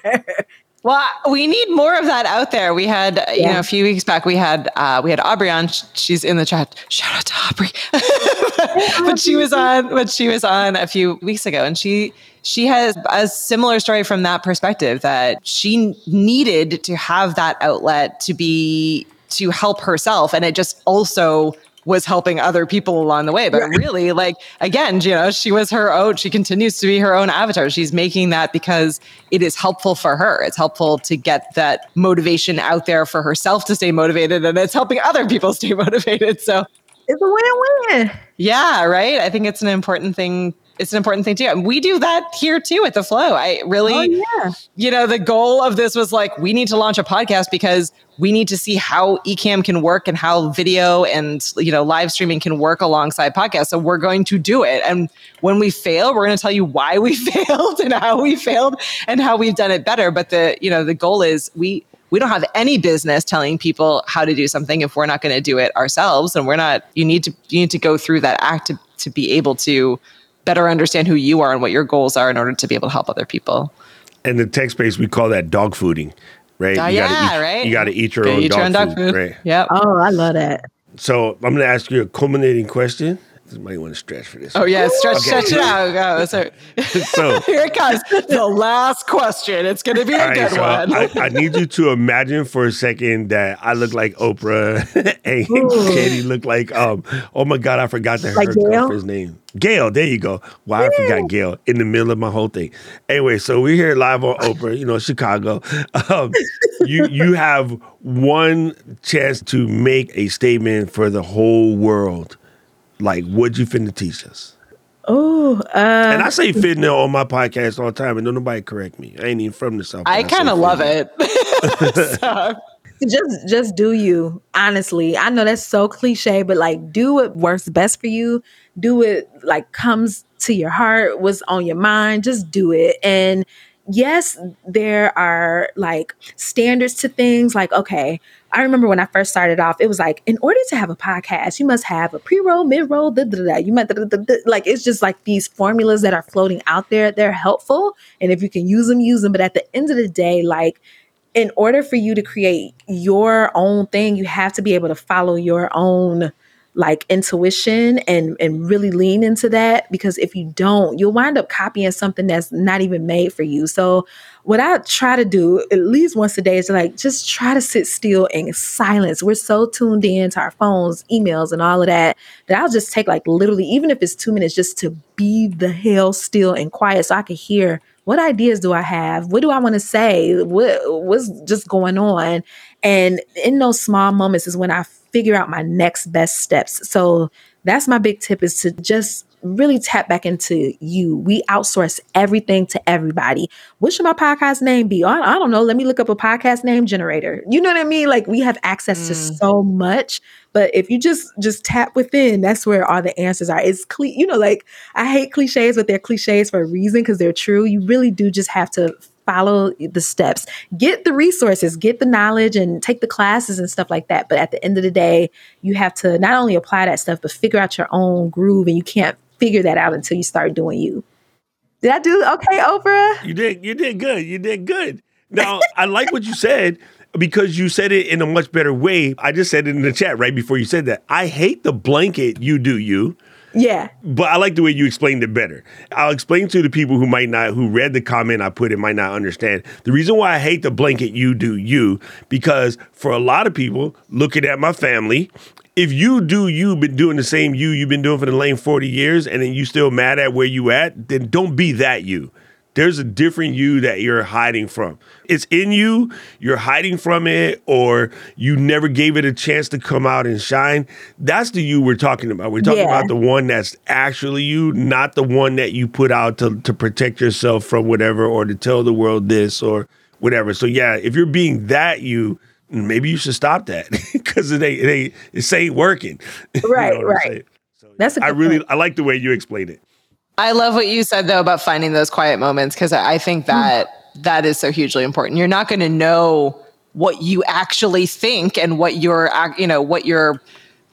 Well, we need more of that out there. We had, yeah. you know, a few weeks back, we had uh, we had Aubrey on. She's in the chat. Shout out to Aubrey. but she was on. But she was on a few weeks ago, and she she has a similar story from that perspective that she needed to have that outlet to be to help herself, and it just also was helping other people along the way. But really, like again, you know, she was her own, she continues to be her own avatar. She's making that because it is helpful for her. It's helpful to get that motivation out there for herself to stay motivated and it's helping other people stay motivated. So it's a win-win. Yeah, right. I think it's an important thing it's an important thing too. And we do that here too at the flow. I really, oh, yeah. you know, the goal of this was like, we need to launch a podcast because we need to see how Ecamm can work and how video and, you know, live streaming can work alongside podcasts. So we're going to do it. And when we fail, we're going to tell you why we failed and how we failed and how we've done it better. But the, you know, the goal is we, we don't have any business telling people how to do something if we're not going to do it ourselves and we're not you need to you need to go through that act to, to be able to better understand who you are and what your goals are in order to be able to help other people. In the tech space, we call that dog fooding, right? Uh, you yeah, gotta eat, right. You got to eat your, own, eat dog your own dog food, food, right? Yep. Oh, I love that. So I'm going to ask you a culminating question. You might want to stretch for this. Oh yeah, stretch, okay. stretch it out. Go. So, so here it comes. The last question. It's going to be a right, good so one. I, I, need you to imagine for a second that I look like Oprah and Ooh. Katie look like um. Oh my God, I forgot the like her girlfriend's name. Gayle, there you go. Why I forgot Gayle in the middle of my whole thing. Anyway, so we're here live on Oprah, you know, Chicago. Um, you you have one chance to make a statement for the whole world like, what you finna teach us? Oh, uh, and I say fitting on my podcast all the time, and don't nobody correct me. I ain't even from the south. I kind of love it. so. Just, just do you. Honestly, I know that's so cliche, but like, do what works best for you. Do it like comes to your heart, what's on your mind. Just do it, and yes, there are like standards to things like, okay, I remember when I first started off, it was like, in order to have a podcast, you must have a pre roll, mid roll, you da, like, it's just like these formulas that are floating out there. They're helpful. And if you can use them, use them. But at the end of the day, like, in order for you to create your own thing, you have to be able to follow your own like intuition and and really lean into that because if you don't you'll wind up copying something that's not even made for you so what i try to do at least once a day is like just try to sit still in silence we're so tuned in to our phones emails and all of that that i'll just take like literally even if it's two minutes just to be the hell still and quiet so i can hear what ideas do I have? What do I want to say? What what's just going on? And in those small moments is when I figure out my next best steps. So that's my big tip is to just really tap back into you. We outsource everything to everybody. What should my podcast name be? I, I, don't know. Let me look up a podcast name generator. You know what I mean? Like we have access mm. to so much, but if you just just tap within, that's where all the answers are. It's cli- you know, like I hate cliches, but they're cliches for a reason because they're true. You really do just have to follow the steps, get the resources, get the knowledge, and take the classes and stuff like that. But at the end of the day, you have to not only apply that stuff, but figure out your own groove. And you can't figure that out until you start doing you. Did I do okay, Oprah? You did. You did good. You did good. Now, I like what you said because you said it in a much better way. I just said it in the chat right before you said that. I hate the blanket you do you yeah. But I like the way you explained it better. I'll explain to the people who might not, who read the comment I put, it might not understand. The reason why I hate the blanket you do you, because for a lot of people, looking at my family, if you do you been doing the same you you've been doing for the last 40 years and then you still mad at where you at, then don't be that you. There's a different you that you're hiding from. It's in you, you're hiding from it, or you never gave it a chance to come out and shine. That's the you we're talking about. We're talking yeah. about the one that's actually you, not the one that you put out to, to protect yourself from whatever or to tell the world this or whatever. So yeah, if you're being that you, maybe you should stop that because it ain't, it ain't it ain't working. Right, you know right. So That's a I really point. I like the way you explain it. I love what you said though about finding those quiet moments because I think hmm. that that is so hugely important. You're not going to know what you actually think and what your you know what your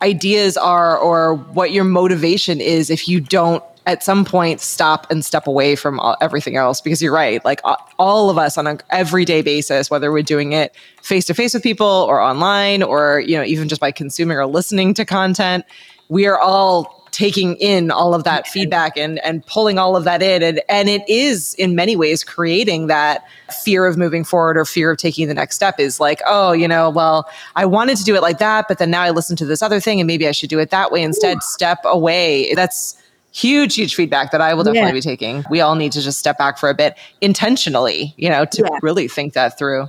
ideas are or what your motivation is if you don't at some point stop and step away from all, everything else because you're right like all of us on an everyday basis whether we're doing it face to face with people or online or you know even just by consuming or listening to content we are all taking in all of that feedback and and pulling all of that in. And and it is in many ways creating that fear of moving forward or fear of taking the next step is like oh you know well I wanted to do it like that but then now I listen to this other thing and maybe I should do it that way instead. Step away. That's huge huge feedback that I will definitely Yeah. be taking. We all need to just step back for a bit intentionally you know to Yeah. really think that through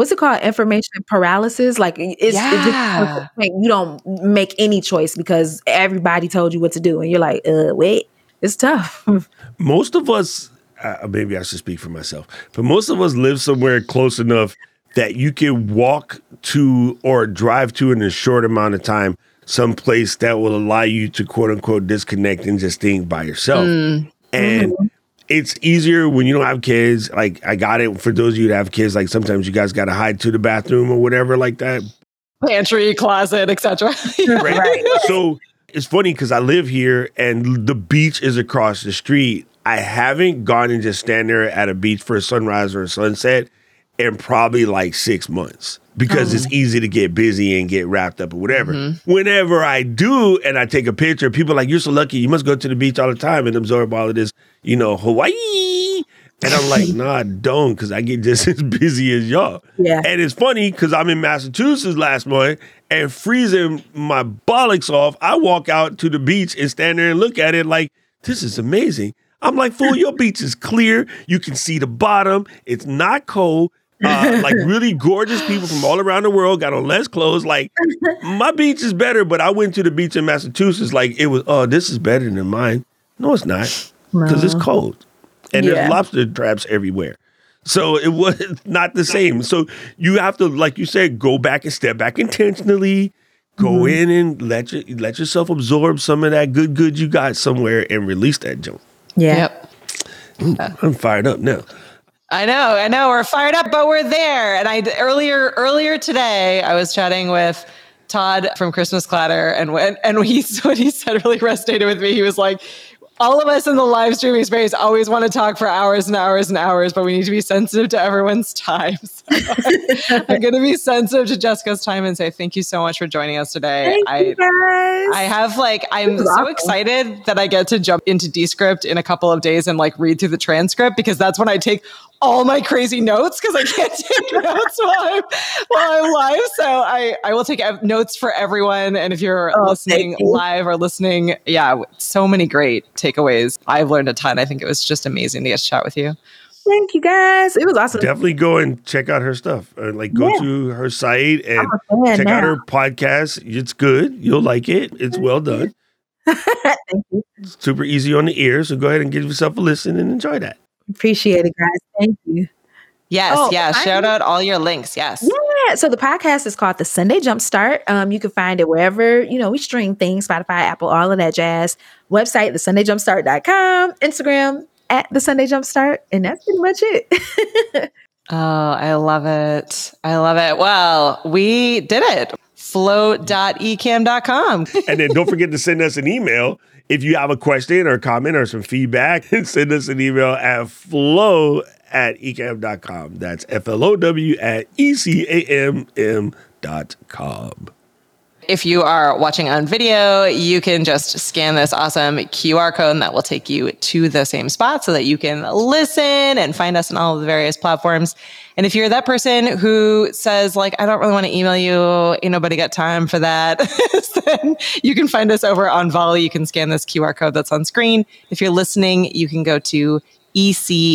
What's it called? Information paralysis. Like it's, it just like, you don't make any choice because everybody told you what to do, and you're like, uh, wait, it's tough. most of us, uh, maybe I should speak for myself, but most of us live somewhere close enough that you can walk to or drive to in a short amount of time some place that will allow you to quote unquote disconnect and just think by yourself. And it's easier when you don't have kids. Like I got it for those of you that have kids. Like sometimes you guys got to hide to the bathroom or whatever like that. pantry closet etc right? So it's funny because I live here and the beach is across the street. I haven't gone and just stand there at a beach for a sunrise or a sunset in probably like six months because it's oh. easy to get busy and get wrapped up or whatever. Mm-hmm. Whenever I do and I take a picture, people are like, You're so lucky. You must go to the beach all the time and absorb all of this, you know, Hawaii. And I'm like, nah, I don't, because I get just as busy as y'all. Yeah. And it's funny because I'm in Massachusetts last month and freezing my bollocks off. I walk out to the beach and stand there and look at it like, this is amazing. I'm like, fool, your beach is clear. You can see the bottom. It's not cold. Uh, like really gorgeous people from all around the world got on less clothes. Like my beach is better, but I went to the beach in Massachusetts. Like it was, oh, this is better than mine. No, it's not, because it's uh-huh. cold and Yeah. there's lobster traps everywhere. So it was not the same. So you have to, like you said, go back and step back intentionally. Go mm-hmm. in and let you let yourself absorb some of that good good you got somewhere and release that junk. yeah. yep uh. I'm fired up now. I know, I know. We're fired up, but we're there. And I earlier earlier today, I was chatting with Todd from Christmas Clatter, and when and he what he said really resonated with me. He was like, "All of us in the live streaming space always want to talk for hours and hours and hours, but we need to be sensitive to everyone's time." So I'm going to be sensitive to Jessica's time and say thank you so much for joining us today. Thank I you guys. I have like I'm so awesome. excited that I get to jump into Descript in a couple of days and like read through the transcript because that's when I take all my crazy notes because I can't take notes while I'm while I'm live. So I I will take notes for everyone. And if you're Oh, listening you. live or listening, yeah, so many great takeaways. I've learned a ton. I think it was just amazing to get to chat with you. Thank you guys. It was awesome. Definitely go and check out her stuff. Uh, like go Yeah. to her site and I'm a check out her podcast. It's good. You'll like it. It's well done. Thank you. Super easy on the ear. So go ahead and give yourself a listen and enjoy that. Appreciate it, guys. Thank you. Yes, Oh, yes. I- Shout out all your links. Yes. Yeah. So the podcast is called The Sunday Jumpstart. Um, you can find it wherever, you know, we stream things, Spotify, Apple, all of that jazz. Website, the thesundayjumpstart.com, Instagram at the Sunday Jumpstart. And that's pretty much it. Oh, I love it. I love it. Well, we did it. Flow.ecamm.com. And then don't forget to send us an email if you have a question or comment or some feedback. send us an email at flow at ecamm.com. That's F L O W at E C A M M dot com. If you are watching on video, you can just scan this awesome QR code and that will take you to the same spot so that you can listen and find us on all the various platforms. And if you're that person who says, like, I don't really want to email you, ain't nobody got time for that, then you can find us over on Volley. You can scan this QR code that's on screen. If you're listening, you can go to ecamm.tv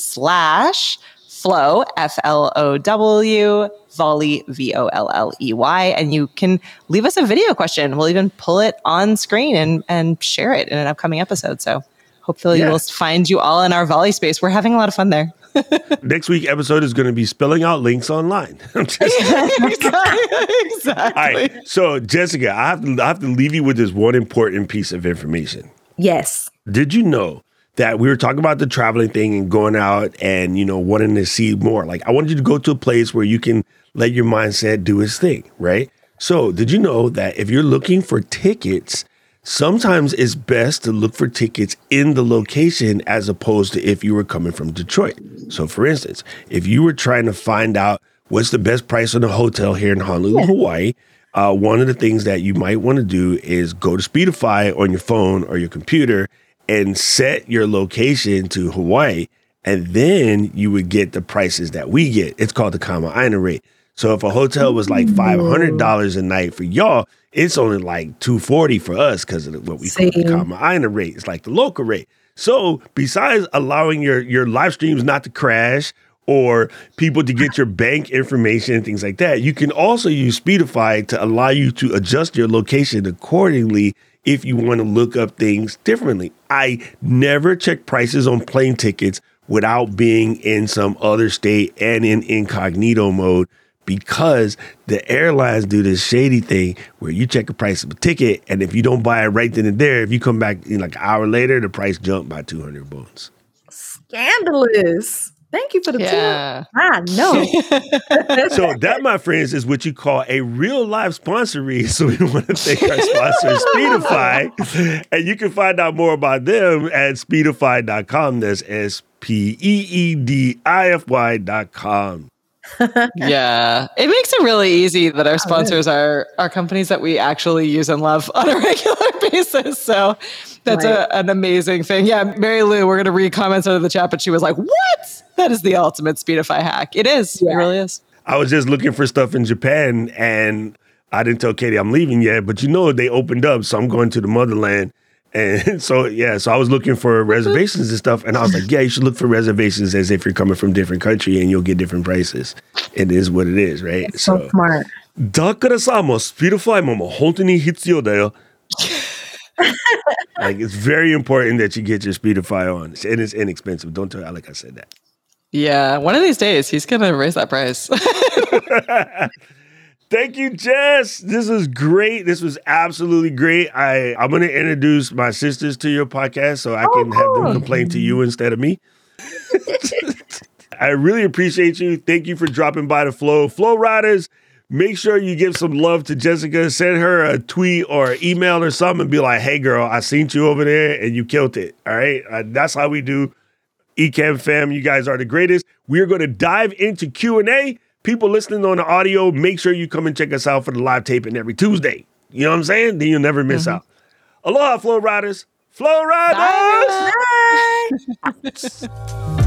slash flow, F L O W, volley, V O L L E Y. And you can leave us a video question. We'll even pull it on screen and, and share it in an upcoming episode. So hopefully Yeah. we'll find you all in our volley space. We're having a lot of fun there. Next week episode is going to be spelling out links online. I'm just exactly. All right. So, Jessica, I have to I have to leave you with this one important piece of information. Yes. Did you know that we were talking about the traveling thing and going out and you know wanting to see more? Like, I wanted you to go to a place where you can let your mindset do its thing, right? So, did you know that if you're looking for tickets, sometimes it's best to look for tickets in the location as opposed to if you were coming from Detroit. So, for instance, if you were trying to find out what's the best price on a hotel here in Honolulu, Hawaii, uh, one of the things that you might want to do is go to Speedify on your phone or your computer and set your location to Hawaii. And then you would get the prices that we get. It's called the Kama Aina rate. So if a hotel was like five hundred dollars a night for y'all, it's only like two forty for us because of what we call the See. Kama Aina rate. It's like the local rate. So besides allowing your your live streams not to crash or people to get your bank information and things like that, you can also use Speedify to allow you to adjust your location accordingly if you want to look up things differently. I never check prices on plane tickets without being in some other state and in incognito mode because the airlines do this shady thing where you check the price of a ticket and if you don't buy it right then and there, if you come back in like an hour later, the price jumped by 200 bones. Scandalous. Thank you for the Yeah. tip. I know. So that, my friends, is what you call a real live sponsory. So we want to thank our sponsor, Speedify. And you can find out more about them at speedify.com. That's S P E E D I F Y dot com. yeah. It makes it really easy that our oh, sponsors are are companies that we actually use and love on a regular basis. So that's Right. a, an amazing thing. Yeah, Mary Lou, we're gonna read comments out of the chat, but she was like, What? That is the ultimate Speedify hack. It is. It really is. I was just looking for stuff in Japan and I didn't tell Katie I'm leaving yet, but you know they opened up, so I'm going to the motherland. And so yeah, so I was looking for reservations and stuff, and I was like, yeah, you should look for reservations as if you're coming from different country and you'll get different prices. It is what it is, right? So smart. だからさ、もうスピードファイももう本当に必要だよ。like it's very important that you get your Speedify on, and it's inexpensive. Don't tell Alec I said that. Yeah. One of these days he's gonna raise that price. Thank you, Jess. This was great. This was absolutely great. I I'm gonna introduce my sisters to your podcast so I can have them complain to you instead of me. I really appreciate you. Thank you for dropping by the flow. Flow Riders, make sure you give some love to Jessica. Send her a tweet or email or something and be like, hey girl, I seen you over there and you killed it. All right. Uh, that's how we do Ecamm fam, you guys are the greatest. We are going to dive into Q&A. People listening on the audio, make sure you come and check us out for the live taping every Tuesday. You know what I'm saying? Then you'll never miss mm-hmm. out. Aloha, Flow Riders. Flow Riders! Bye.